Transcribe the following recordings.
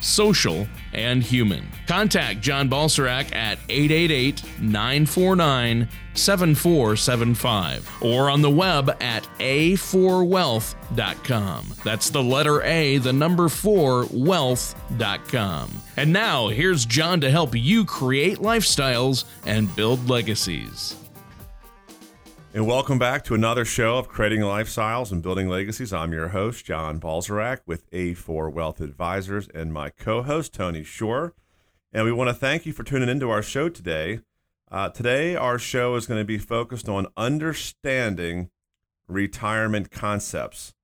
social, and human. Contact John Balserac at 888 949 7475 or on the web at a4wealth.com. That's the letter A, the number 4, wealth.com. And now, here's John to help you create lifestyles and build legacies. And welcome back to another show of Creating Lifestyles and Building Legacies. I'm your host, John Balserac with A4 Wealth Advisors and my co host, Tony Shore. And we want to thank you for tuning into our show today. Uh, today, our show is going to be focused on understanding retirement concepts.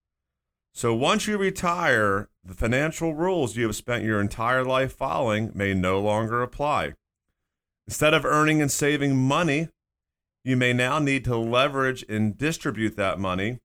So, once you retire, the financial rules you have spent your entire life following may no longer apply. Instead of earning and saving money, you may now need to leverage and distribute that money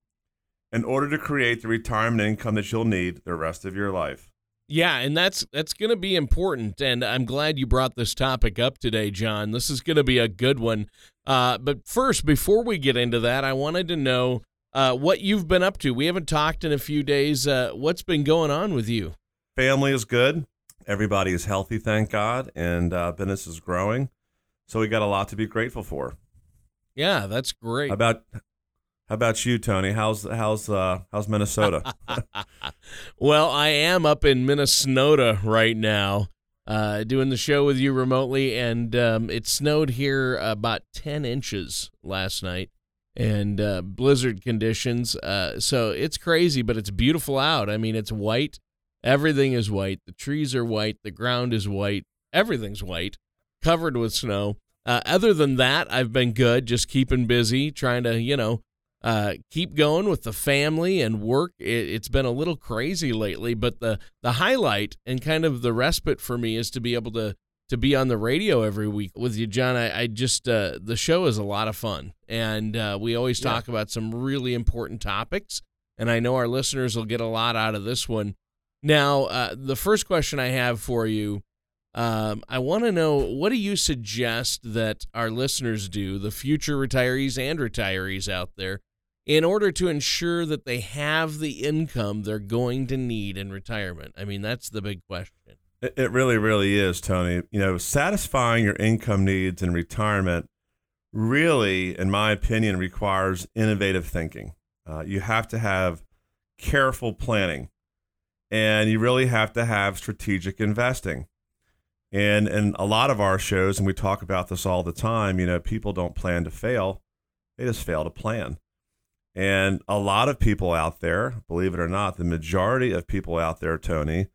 in order to create the retirement income that you'll need the rest of your life. Yeah, and that's that's going to be important, and I'm glad you brought this topic up today, John. This is going to be a good one. Uh, but first, before we get into that, I wanted to know uh, what you've been up to. We haven't talked in a few days. Uh, what's been going on with you? Family is good. Everybody is healthy, thank God, and uh, business is growing. So we got a lot to be grateful for. Yeah, that's great. How about how about you, Tony? How's how's uh, how's Minnesota? well, I am up in Minnesota right now, uh, doing the show with you remotely, and um, it snowed here about ten inches last night, and uh, blizzard conditions. Uh, so it's crazy, but it's beautiful out. I mean, it's white. Everything is white. The trees are white. The ground is white. Everything's white, covered with snow. Uh, other than that, I've been good, just keeping busy, trying to, you know, uh, keep going with the family and work. It, has been a little crazy lately, but the the highlight and kind of the respite for me is to be able to to be on the radio every week with you, John. I, I just uh, the show is a lot of fun, and uh, we always talk yeah. about some really important topics, and I know our listeners will get a lot out of this one. Now, uh, the first question I have for you um, I want to know what do you suggest that our listeners do, the future retirees and retirees out there, in order to ensure that they have the income they're going to need in retirement? I mean, that's the big question. It really, really is, Tony. You know, satisfying your income needs in retirement really, in my opinion, requires innovative thinking. Uh, you have to have careful planning, and you really have to have strategic investing. And in a lot of our shows, and we talk about this all the time, you know, people don't plan to fail, they just fail to plan. And a lot of people out there, believe it or not, the majority of people out there, Tony,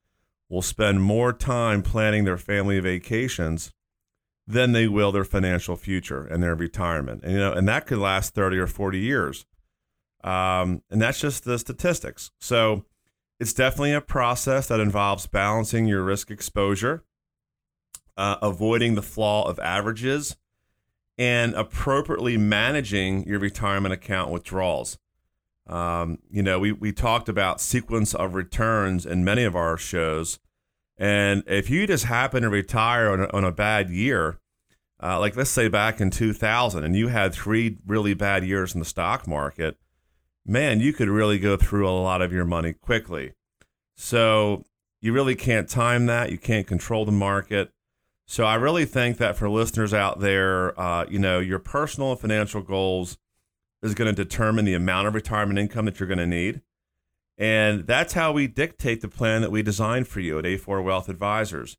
will spend more time planning their family vacations than they will their financial future and their retirement. And you know, and that could last 30 or 40 years. Um, and that's just the statistics. So it's definitely a process that involves balancing your risk exposure uh, avoiding the flaw of averages, and appropriately managing your retirement account withdrawals. Um, you know, we, we talked about sequence of returns in many of our shows. And if you just happen to retire on a, on a bad year, uh, like let's say back in 2000, and you had three really bad years in the stock market, man, you could really go through a lot of your money quickly. So you really can't time that. You can't control the market. So I really think that for listeners out there, uh, you know, your personal and financial goals is going to determine the amount of retirement income that you're going to need. And that's how we dictate the plan that we design for you at A4 Wealth Advisors.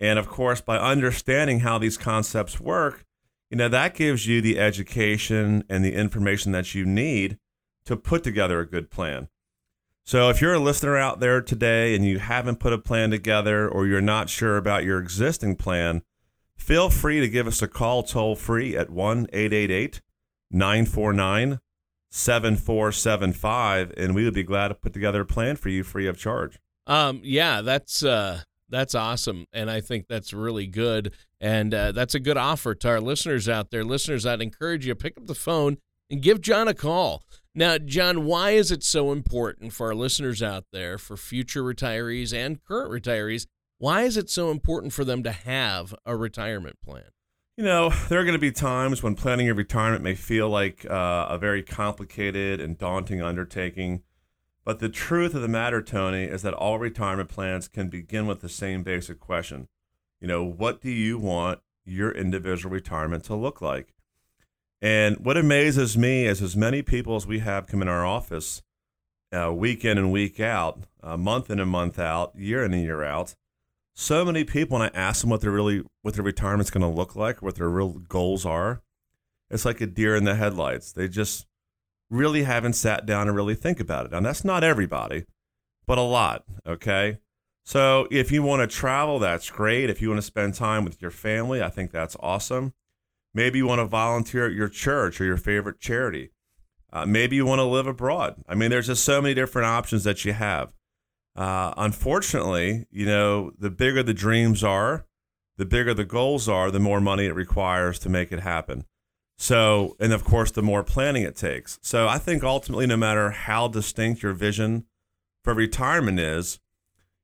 And of course, by understanding how these concepts work, you know, that gives you the education and the information that you need to put together a good plan. So if you're a listener out there today and you haven't put a plan together or you're not sure about your existing plan, feel free to give us a call toll free at 1 888 949 7475 and we would be glad to put together a plan for you free of charge. Um yeah, that's uh that's awesome, and I think that's really good, and uh, that's a good offer to our listeners out there. Listeners, I'd encourage you to pick up the phone and give John a call. Now, John, why is it so important for our listeners out there, for future retirees and current retirees? Why is it so important for them to have a retirement plan? You know, there are going to be times when planning your retirement may feel like uh, a very complicated and daunting undertaking. But the truth of the matter, Tony, is that all retirement plans can begin with the same basic question. You know, what do you want your individual retirement to look like? And what amazes me is as many people as we have come in our office uh, week in and week out, uh, month in and month out, year in and year out, so many people when I ask them what their really what their retirement's going to look like, what their real goals are, it's like a deer in the headlights. They just really haven't sat down and really think about it. And that's not everybody, but a lot. Okay. So if you want to travel, that's great. If you want to spend time with your family, I think that's awesome. Maybe you want to volunteer at your church or your favorite charity. Uh, maybe you want to live abroad. I mean, there's just so many different options that you have. Uh, unfortunately, you know, the bigger the dreams are, the bigger the goals are, the more money it requires to make it happen. So, and of course, the more planning it takes. So, I think ultimately, no matter how distinct your vision for retirement is,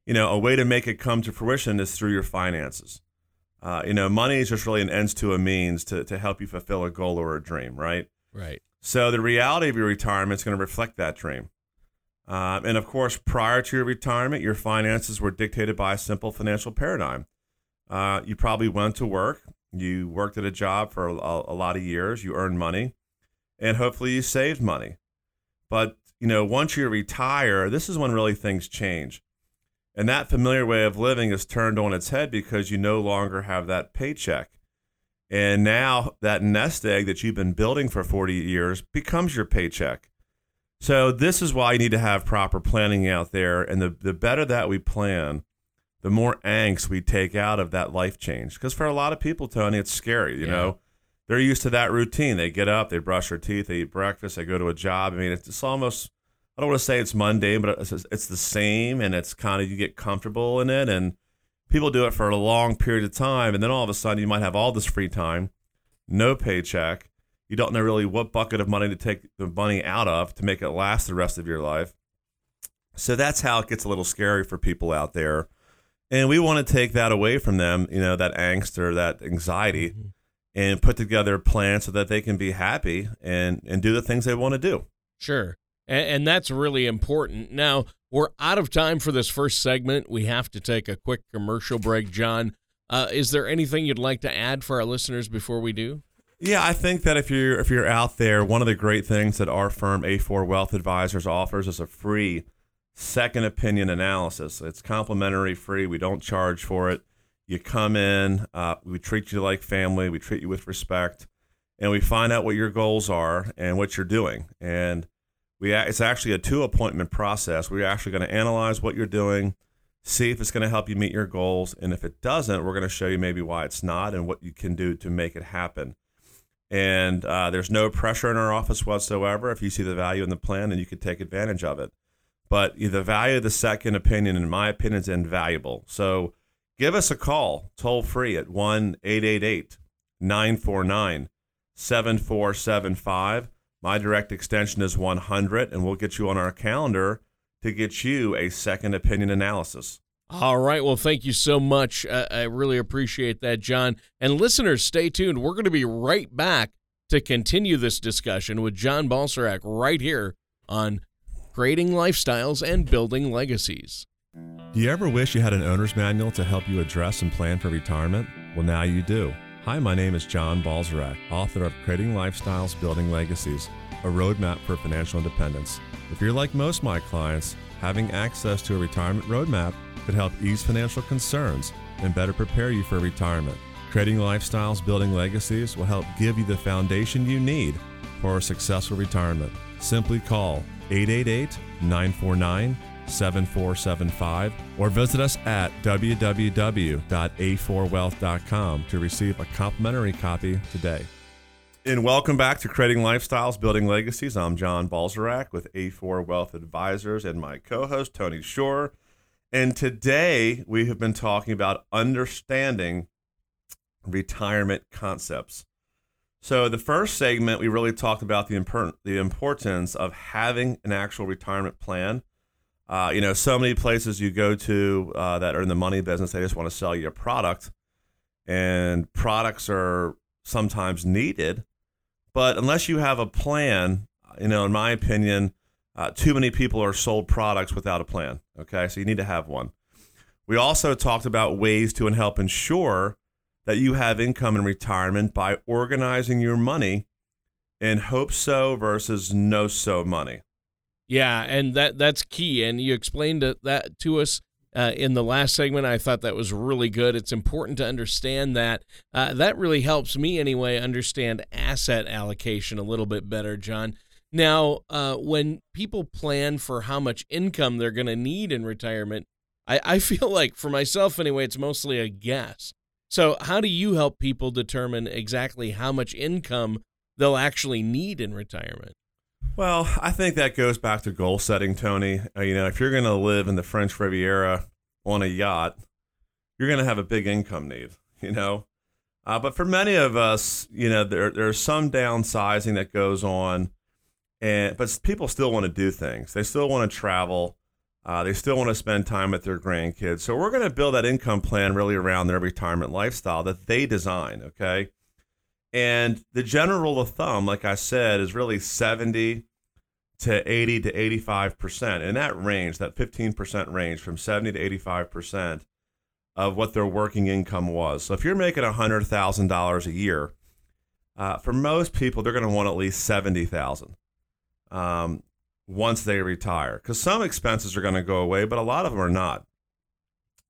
you know, a way to make it come to fruition is through your finances. Uh, you know, money is just really an ends to a means to, to help you fulfill a goal or a dream, right? Right. So, the reality of your retirement is going to reflect that dream. Um, and of course, prior to your retirement, your finances were dictated by a simple financial paradigm. Uh, you probably went to work, you worked at a job for a, a, lot of years, you earned money, and hopefully you saved money. But you know, once you retire, this is when really things change. And that familiar way of living is turned on its head because you no longer have that paycheck. And now that nest egg that you've been building for 40 years becomes your paycheck. So this is why you need to have proper planning out there. And the, the better that we plan, the more angst we take out of that life change. Because for a lot of people, Tony, it's scary. You yeah. know, they're used to that routine. They get up, they brush their teeth, they eat breakfast, they go to a job. I mean, it's, it's almost, I don't want to say it's mundane, but it's, it's the same. And it's kind of, you get comfortable in it. And people do it for a long period of time. And then all of a sudden, you might have all this free time, no paycheck you don't know really what bucket of money to take the money out of to make it last the rest of your life. So that's how it gets a little scary for people out there. And we want to take that away from them, you know, that angst or that anxiety mm-hmm. and put together a plan so that they can be happy and, and do the things they want to do. Sure. And, that's really important. Now, we're out of time for this first segment. We have to take a quick commercial break. John, uh, is there anything you'd like to add for our listeners before we do? Yeah, I think that if you're if you're out there, one of the great things that our firm A4 Wealth Advisors offers is a free second opinion analysis. It's complimentary, free. We don't charge for it. You come in, uh, we treat you like family, we treat you with respect, and we find out what your goals are and what you're doing. And we it's actually a two appointment process. We're actually going to analyze what you're doing, see if it's going to help you meet your goals, and if it doesn't, we're going to show you maybe why it's not and what you can do to make it happen and uh, there's no pressure in our office whatsoever. If you see the value in the plan, then you can take advantage of it. But the value of the second opinion, in my opinion, is invaluable. So give us a call toll free at 1 888 949 7475. My direct extension is 100, and we'll get you on our calendar to get you a second opinion analysis. All right. Well, thank you so much. Uh, I really appreciate that, John. And listeners, stay tuned. We're going to be right back to continue this discussion with John Balserac right here on creating lifestyles and building legacies. Do you ever wish you had an owner's manual to help you address and plan for retirement? Well, now you do. Hi, my name is John Balserac, author of Creating Lifestyles, Building Legacies, a roadmap for financial independence. If you're like most of my clients, having access to a retirement roadmap could help ease financial concerns and better prepare you for retirement. Creating lifestyles, building legacies will help give you the foundation you need for a successful retirement. Simply call 888 949 7475 or visit us at www.a4wealth.com to receive a complimentary copy today. And welcome back to Creating Lifestyles, Building Legacies. I'm John Balserac with A4 Wealth Advisors and my co host, Tony Shore. And today we have been talking about understanding retirement concepts. So, the first segment, we really talked about the, impor- the importance of having an actual retirement plan. Uh, you know, so many places you go to uh, that are in the money business, they just want to sell you a product, and products are sometimes needed. But unless you have a plan, you know, in my opinion, uh, too many people are sold products without a plan. Okay, so you need to have one. We also talked about ways to help ensure that you have income in retirement by organizing your money in hope so versus know so money. Yeah, and that that's key. And you explained that to us uh, in the last segment. I thought that was really good. It's important to understand that. Uh, that really helps me anyway understand asset allocation a little bit better, John. Now, uh, when people plan for how much income they're going to need in retirement, I, I feel like for myself anyway, it's mostly a guess. So, how do you help people determine exactly how much income they'll actually need in retirement? Well, I think that goes back to goal setting, Tony. Uh, you know, if you're going to live in the French Riviera on a yacht, you're going to have a big income need, you know. Uh, but for many of us, you know, there there's some downsizing that goes on, and but people still want to do things. They still want to travel. Uh, they still want to spend time with their grandkids. So we're going to build that income plan really around their retirement lifestyle that they design. Okay. And the general rule of thumb, like I said, is really 70 to 80 to 85%. In that range, that 15% range from 70 to 85% of what their working income was. So if you're making $100,000 a year, uh, for most people, they're going to want at least 70,000. Um, once they retire because some expenses are going to go away, but a lot of them are not.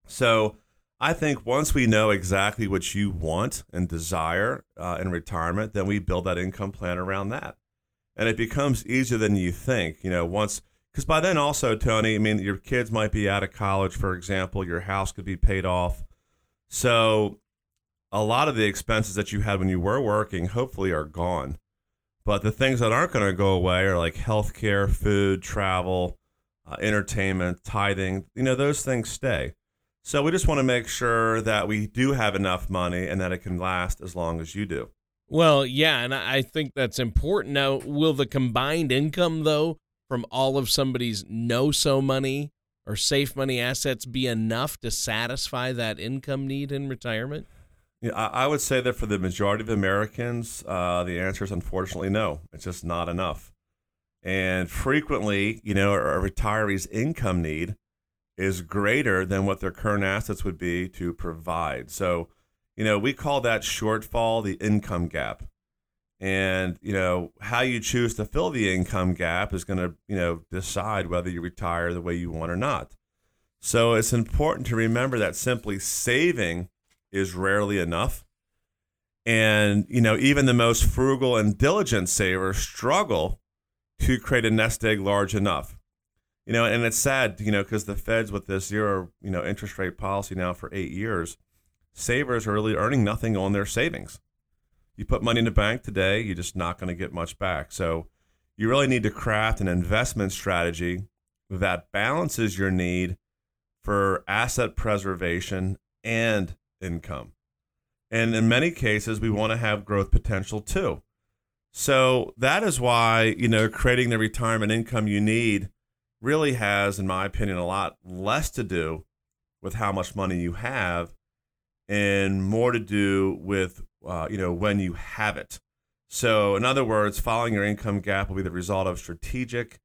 So I think once we know exactly what you want and desire uh, in retirement, then we build that income plan around that. And it becomes easier than you think, you know, once, because by then also, Tony, I mean, your kids might be out of college, for example, your house could be paid off. So a lot of the expenses that you had when you were working hopefully are gone. But the things that aren't going to go away are like healthcare, food, travel, uh, entertainment, tithing. You know, those things stay. So we just want to make sure that we do have enough money and that it can last as long as you do. Well, yeah, and I think that's important. Now, will the combined income, though, from all of somebody's know so money or safe money assets be enough to satisfy that income need in retirement? Yeah, I, would say that for the majority of Americans, uh, the answer is unfortunately no. It's just not enough. And frequently, you know, a retiree's income need is greater than what their current assets would be to provide. So, you know, we call that shortfall the income gap. And, you know, how you choose to fill the income gap is going to, you know, decide whether you retire the way you want or not. So it's important to remember that simply saving is rarely enough. And, you know, even the most frugal and diligent savers struggle to create a nest egg large enough. You know, and it's sad, you know, because the feds with this zero, you know, interest rate policy now for eight years, savers are really earning nothing on their savings. You put money in the bank today, you're just not going to get much back. So you really need to craft an investment strategy that balances your need for asset preservation and income. And in many cases, we want to have growth potential too. So that is why, you know, creating the retirement income you need really has, in my opinion, a lot less to do with how much money you have and more to do with, uh, you know, when you have it. So, in other words, following your income gap will be the result of strategic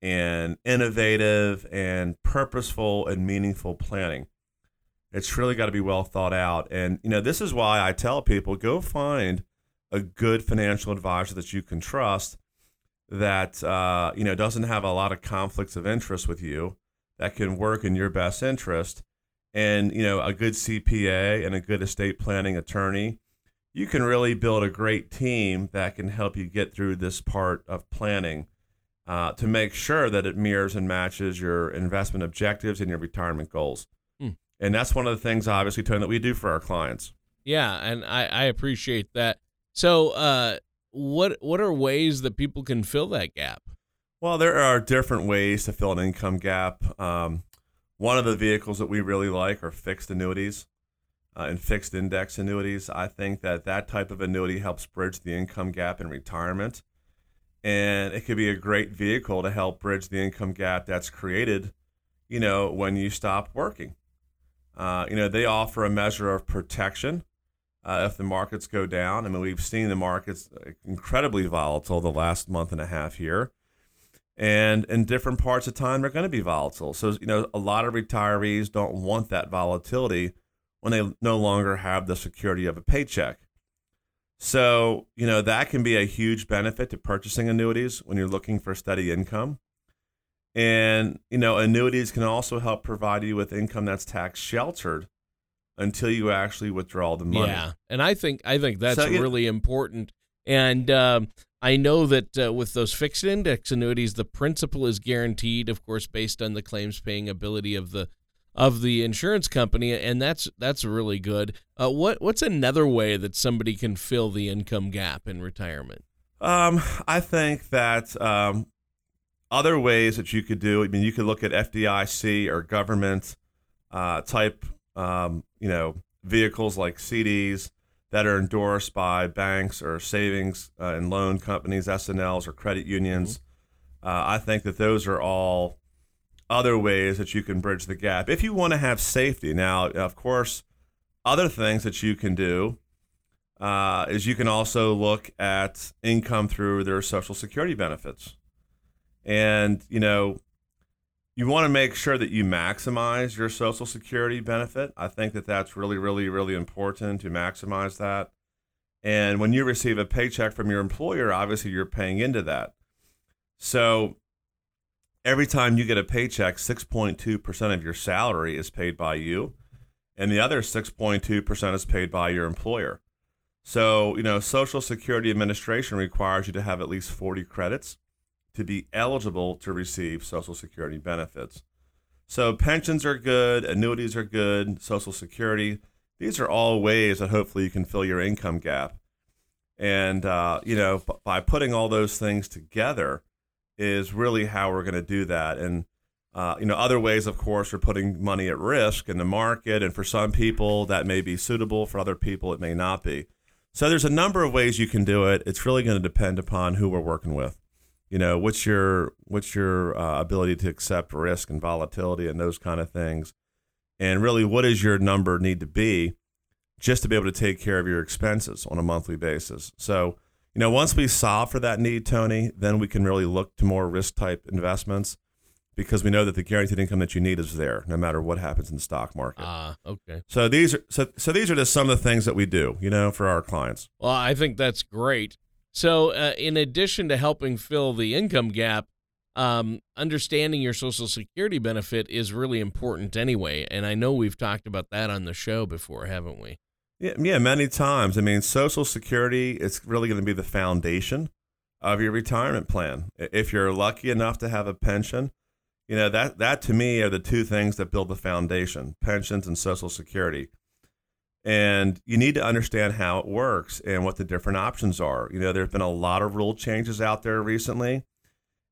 and innovative and purposeful and meaningful planning. It's really got to be well thought out. And, you know, this is why I tell people go find a good financial advisor that you can trust that, uh, you know, doesn't have a lot of conflicts of interest with you, that can work in your best interest. And, you know, a good CPA and a good estate planning attorney, you can really build a great team that can help you get through this part of planning uh, to make sure that it mirrors and matches your investment objectives and your retirement goals. And that's one of the things, obviously, Tony, that we do for our clients. Yeah, and I, I appreciate that. So, uh, what what are ways that people can fill that gap? Well, there are different ways to fill an income gap. Um, One of the vehicles that we really like are fixed annuities uh, and fixed index annuities. I think that that type of annuity helps bridge the income gap in retirement. And it could be a great vehicle to help bridge the income gap that's created, you know, when you stop working. Uh, you know, they offer a measure of protection uh, if the markets go down. I mean, we've seen the markets incredibly volatile the last month and a half here. And in different parts of time, they're going to be volatile. So, you know, a lot of retirees don't want that volatility when they no longer have the security of a paycheck. So, you know, that can be a huge benefit to purchasing annuities when you're looking for steady income. And, you know, annuities can also help provide you with income that's tax sheltered until you actually withdraw the money. Yeah. And I think I think that's so, really important. And um, I know that uh, with those fixed index annuities, the principal is guaranteed, of course, based on the claims paying ability of the of the insurance company, and that's that's really good. Uh, what what's another way that somebody can fill the income gap in retirement? Um, I think that um, other ways that you could do. I mean, you could look at FDIC or government uh, type, um, you know, vehicles like CDs that are endorsed by banks or savings uh, and loan companies, S&Ls or credit unions. Mm-hmm. Uh, I think that those are all other ways that you can bridge the gap if you want to have safety. Now, of course, other things that you can do uh, is you can also look at income through their Social Security benefits. And, you know, you want to make sure that you maximize your Social Security benefit. I think that that's really, really, really important to maximize that. And when you receive a paycheck from your employer, obviously you're paying into that. So every time you get a paycheck, 6.2% of your salary is paid by you, and the other 6.2% is paid by your employer. So, you know, Social Security Administration requires you to have at least 40 credits to be eligible to receive Social Security benefits. So, pensions are good, annuities are good, Social Security. These are all ways that hopefully you can fill your income gap. And, uh, you know, by putting all those things together, is really how we're going to do that. And uh, you know, other ways, of course, are putting money at risk in the market, and for some people that may be suitable. For other people, it may not be. So there's a number of ways you can do it. It's really going to depend upon who we're working with. You know, what's your what's your uh, ability to accept risk and volatility and those kind of things, and really, what does your number need to be just to be able to take care of your expenses on a monthly basis? So you know, once we solve for that need, Tony, then we can really look to more risk type investments because we know that the guaranteed income that you need is there no matter what happens in the stock market. Ah, uh, okay. So these are so so these are just some of the things that we do, you know, for our clients. Well, I think that's great. So, uh, in addition to helping fill the income gap, um, understanding your Social Security benefit is really important anyway. And I know we've talked about that on the show before, haven't we? Yeah, yeah, many times. I mean, Social Security is really going to be the foundation of your retirement plan. If you're lucky enough to have a pension, you know that that to me are the two things that build the foundation: pensions and Social Security. And you need to understand how it works and what the different options are. You know, there's been a lot of rule changes out there recently,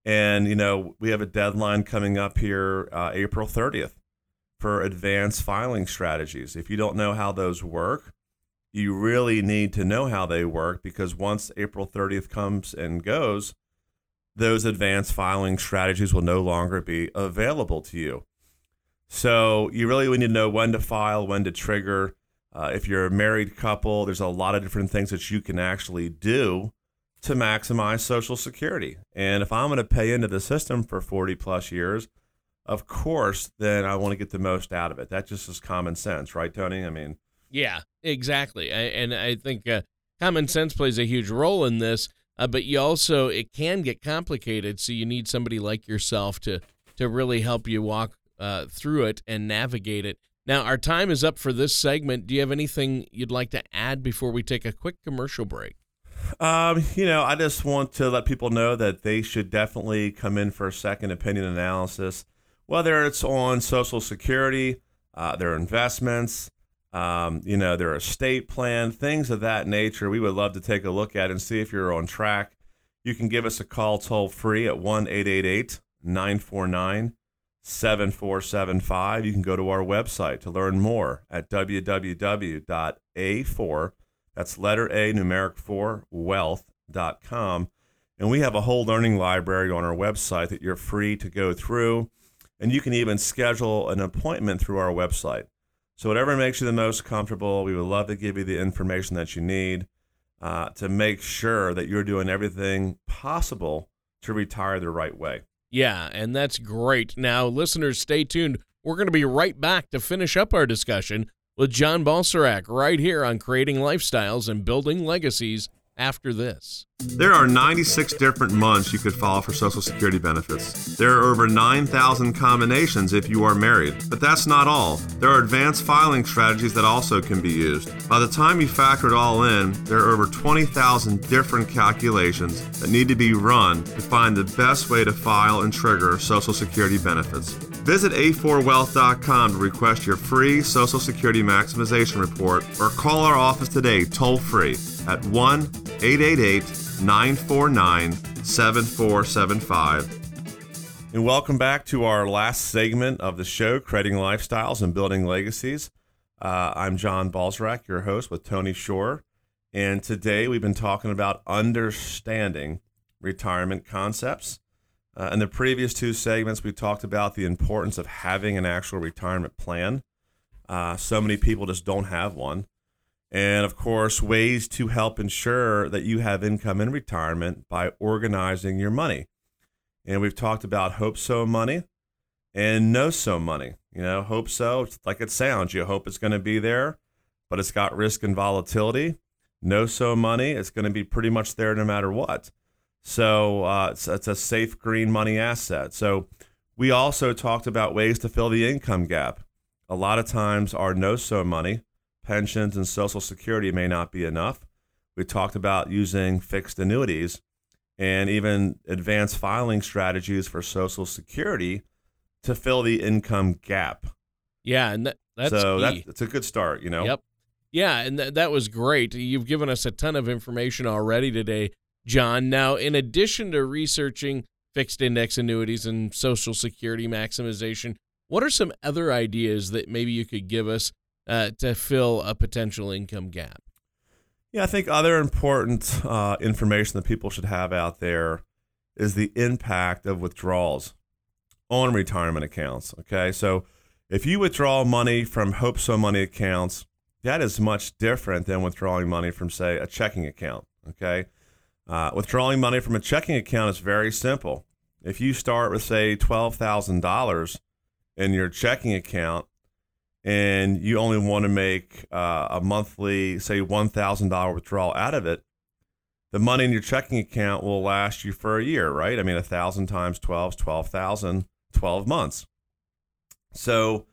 and you know we have a deadline coming up here, uh, April 30th, for advanced filing strategies. If you don't know how those work, you really need to know how they work because once April 30th comes and goes, those advanced filing strategies will no longer be available to you. So you really need to know when to file, when to trigger. Uh, if you're a married couple, there's a lot of different things that you can actually do to maximize Social Security. And if I'm going to pay into the system for 40 plus years, of course, then I want to get the most out of it. That just is common sense, right, Tony? I mean, yeah, exactly. I, and I think uh, common sense plays a huge role in this. Uh, but you also it can get complicated, so you need somebody like yourself to to really help you walk uh, through it and navigate it. Now, our time is up for this segment. Do you have anything you'd like to add before we take a quick commercial break? Um, you know, I just want to let people know that they should definitely come in for a second opinion analysis, whether it's on Social Security, uh, their investments, um, you know, their estate plan, things of that nature. We would love to take a look at and see if you're on track. You can give us a call toll free at 1 888 949 7475. You can go to our website to learn more at www.a4, that's letter A, numeric 4, wealth.com. And we have a whole learning library on our website that you're free to go through. And you can even schedule an appointment through our website. So, whatever makes you the most comfortable, we would love to give you the information that you need uh, to make sure that you're doing everything possible to retire the right way. Yeah, and that's great. Now, listeners, stay tuned. We're going to be right back to finish up our discussion with John Balserac right here on creating lifestyles and building legacies after this. There are 96 different months you could file for Social Security benefits. There are over 9,000 combinations if you are married. But that's not all. There are advanced filing strategies that also can be used. By the time you factor it all in, there are over 20,000 different calculations that need to be run to find the best way to file and trigger Social Security benefits. Visit a4wealth.com to request your free Social Security maximization report or call our office today toll free at 1 888 949 7475. And welcome back to our last segment of the show, Creating Lifestyles and Building Legacies. Uh, I'm John Balserac, your host with Tony Shore. And today we've been talking about understanding retirement concepts. Uh, in the previous two segments, we talked about the importance of having an actual retirement plan. Uh, so many people just don't have one and of course, ways to help ensure that you have income in retirement by organizing your money. And we've talked about hope so money and know so money. You know, hope so, like it sounds, you hope it's going to be there, but it's got risk and volatility. Know so money, it's going to be pretty much there no matter what. So uh, it's, it's a safe green money asset. So we also talked about ways to fill the income gap. A lot of times, our know so money pensions and Social Security may not be enough. We talked about using fixed annuities and even advanced filing strategies for Social Security to fill the income gap. Yeah, and that, that's so key. that's a good start, you know. Yep. Yeah, and th- that was great. You've given us a ton of information already today, John. Now, in addition to researching fixed index annuities and Social Security maximization, what are some other ideas that maybe you could give us uh, to fill a potential income gap? Yeah, I think other important uh, information that people should have out there is the impact of withdrawals on retirement accounts. Okay, so if you withdraw money from Hope So Money accounts, that is much different than withdrawing money from, say, a checking account. Okay, uh, withdrawing money from a checking account is very simple. If you start with, say, $12,000 in your checking account and you only want to make uh, a monthly, say, $1,000 withdrawal out of it, the money in your checking account will last you for a year, right? I mean, 1,000 times 12 is 12,000, 12 months. So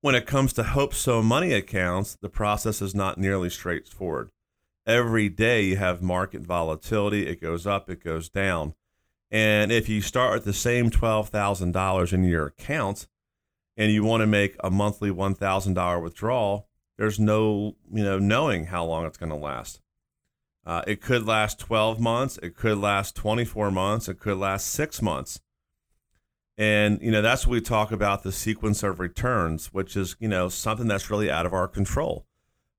when it comes to Hope So money accounts, the process is not nearly straightforward. Every day you have market volatility, it goes up, it goes down. And if you start with the same $12,000 in your account, and you want to make a monthly $1,000 withdrawal, there's no, you know, knowing how long it's going to last. Uh, it could last 12 months. It could last 24 months. It could last six months. And, you know, that's what we talk about the sequence of returns, which is, you know, something that's really out of our control.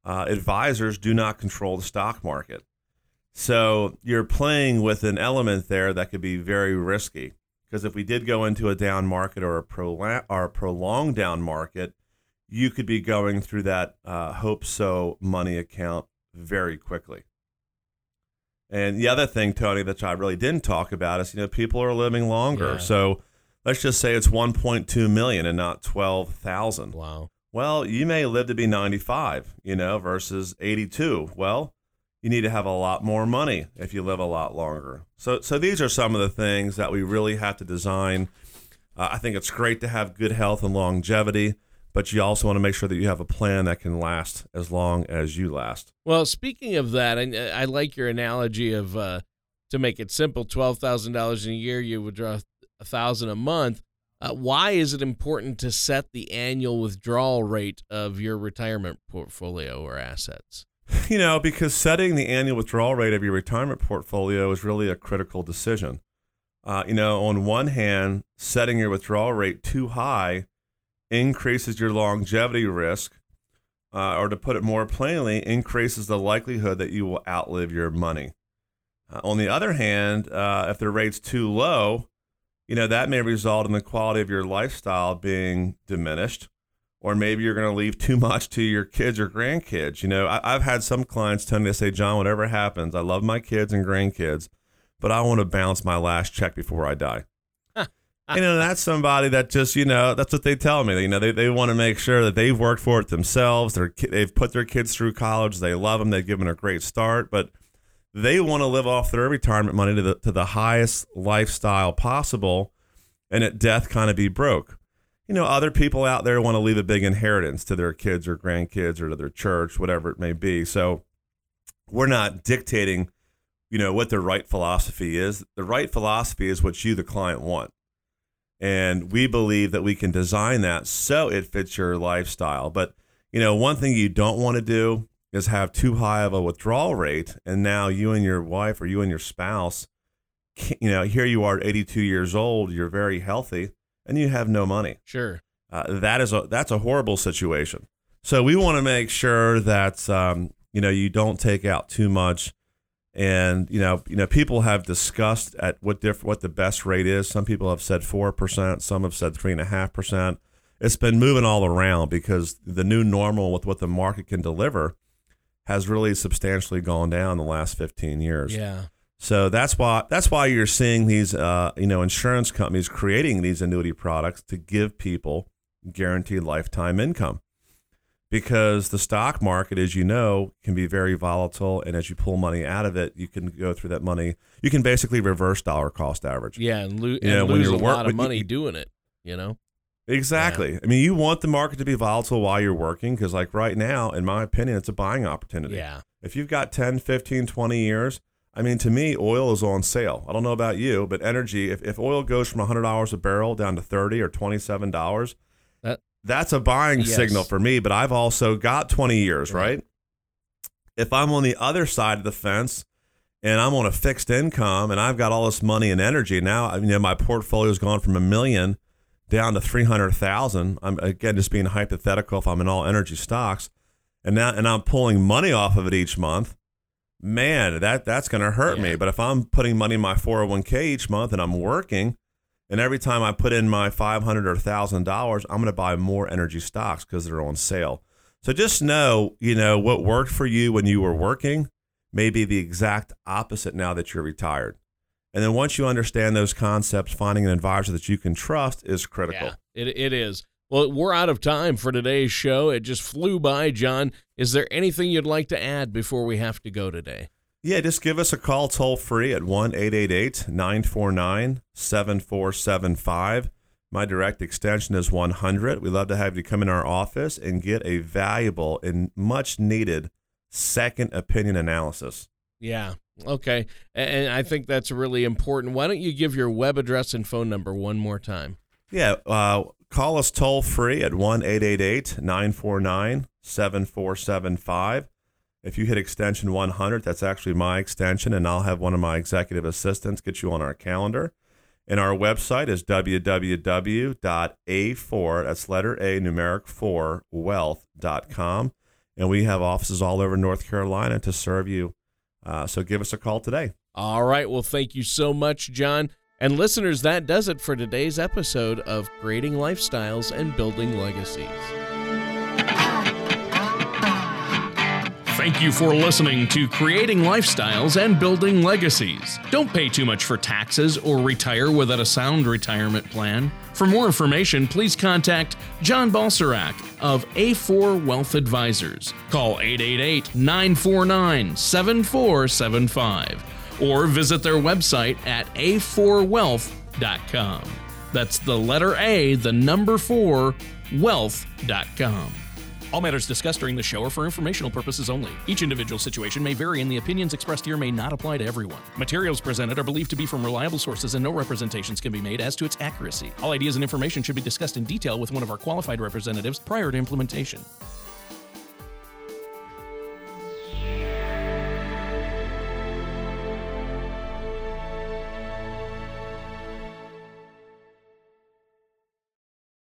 Uh, advisors do not control the stock market. So you're playing with an element there that could be very risky. Because if we did go into a down market or a, prolong, or a prolonged down market, you could be going through that uh, hope so money account very quickly. And the other thing, Tony, that I really didn't talk about is you know people are living longer. Yeah. So let's just say it's 1.2 million and not 12,000. Wow. Well, you may live to be 95, you know, versus 82. Well, you need to have a lot more money if you live a lot longer. So, so these are some of the things that we really have to design. Uh, I think it's great to have good health and longevity, but you also want to make sure that you have a plan that can last as long as you last. Well, speaking of that, I, I like your analogy of uh, to make it simple, twelve thousand dollars a year, you withdraw a thousand a month. Uh, why is it important to set the annual withdrawal rate of your retirement portfolio or assets? You know, because setting the annual withdrawal rate of your retirement portfolio is really a critical decision. Uh, you know, on one hand, setting your withdrawal rate too high increases your longevity risk, uh, or to put it more plainly, increases the likelihood that you will outlive your money. Uh, on the other hand, uh, if the rate's too low, you know, that may result in the quality of your lifestyle being diminished, or maybe you're going to leave too much to your kids or grandkids. You know, I, have had some clients tell me to say, John, whatever happens, I love my kids and grandkids, but I want to bounce my last check before I die. you know, that's somebody that just, you know, that's what they tell me. You know, they, they want to make sure that they've worked for it themselves. They're, they've put their kids through college. They love them. They've given a great start, but they want to live off their retirement money to the, to the highest lifestyle possible and at death kind of be broke. You know, other people out there want to leave a big inheritance to their kids or grandkids or to their church, whatever it may be. So we're not dictating, you know, what the right philosophy is. The right philosophy is what you, the client, want. And we believe that we can design that so it fits your lifestyle. But, you know, one thing you don't want to do is have too high of a withdrawal rate. And now you and your wife or you and your spouse, you know, here you are 82 years old, you're very healthy, and you have no money. Sure. Uh, that is a that's a horrible situation. So we want to make sure that um, you know you don't take out too much and you know, you know, people have discussed at what diff- what the best rate is. Some people have said four percent. Some have said three and a half percent. It's been moving all around because the new normal with what the market can deliver has really substantially gone down the last 15 years. Yeah. So that's why that's why you're seeing these uh, you know insurance companies creating these annuity products to give people guaranteed lifetime income because the stock market, as you know, can be very volatile. And as you pull money out of it, you can go through that money. You can basically reverse dollar cost average. Yeah, and, lo- and know, lose a lot of money you, doing it. You know. Exactly. Yeah. I mean, you want the market to be volatile while you're working because, like right now, in my opinion, it's a buying opportunity. Yeah. If you've got 10, 15, 20 years, I mean, to me, oil is on sale. I don't know about you, but energy, if, if oil goes from $100 a barrel down to 30 or $27, that's a buying yes. signal for me. But I've also got 20 years, right. right? If I'm on the other side of the fence and I'm on a fixed income and I've got all this money and energy now, you know, my portfolio's gone from a million down to 300,000. I'm again just being hypothetical if I'm in all energy stocks and now and I'm pulling money off of it each month. Man, that that's going to hurt yeah. me. But if I'm putting money in my 401k each month and I'm working, and every time I put in my five hundred or thousand dollars, I'm going to buy more energy stocks because they're on sale. So just know, you know, what worked for you when you were working may be the exact opposite now that you're retired. And then once you understand those concepts, finding an advisor that you can trust is critical. Yeah, it, it is. Well, we're out of time for today's show. It just flew by, John. Is there anything you'd like to add before we have to go today? Yeah, just give us a call toll free at 1 888 949 7475. My direct extension is 100. We'd love to have you come in our office and get a valuable and much needed second opinion analysis. Yeah. Okay. And I think that's really important. Why don't you give your web address and phone number one more time? Yeah. Uh, call us toll free at 1 888 949 7475. If you hit extension 100, that's actually my extension, and I'll have one of my executive assistants get you on our calendar. And our website is www.a4, that's letter A, numeric 4, wealth.com. And we have offices all over North Carolina to serve you. Uh, so give us a call today. All right. Well, thank you so much, John. And listeners, that does it for today's episode of Creating Lifestyles and Building Legacies. Thank you for listening to Creating Lifestyles and Building Legacies. Don't pay too much for taxes or retire without a sound retirement plan. For more information, please contact John Balserac of A4 Wealth Advisors. Call 888 949 7475 or visit their website at a4wealth.com. That's the letter A, the number 4, wealth.com. All matters discussed during the show are for informational purposes only. Each individual situation may vary, and the opinions expressed here may not apply to everyone. Materials presented are believed to be from reliable sources, and no representations can be made as to its accuracy. All ideas and information should be discussed in detail with one of our qualified representatives prior to implementation.